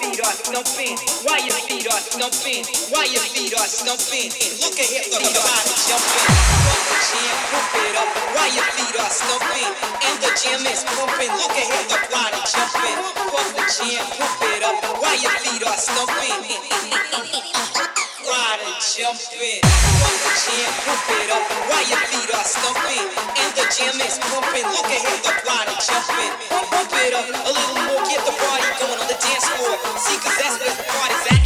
stumping. Why your feet are stumping? Why your feet are stumping? Look at ahead, the body jumping. The jam, pump it up. Why your feet are stumping? And the jam is pumping. Look ahead, the body jumping. Pump the jam, pump it up. Why your feet are stumping? Ride and jumping. Pump the jam, pump it up. Why your feet are stumping? And the jam is pumping. Look ahead, the body jumping. Pump it up a little more. Get the party going on the dance floor. See, cause that's where the party's at.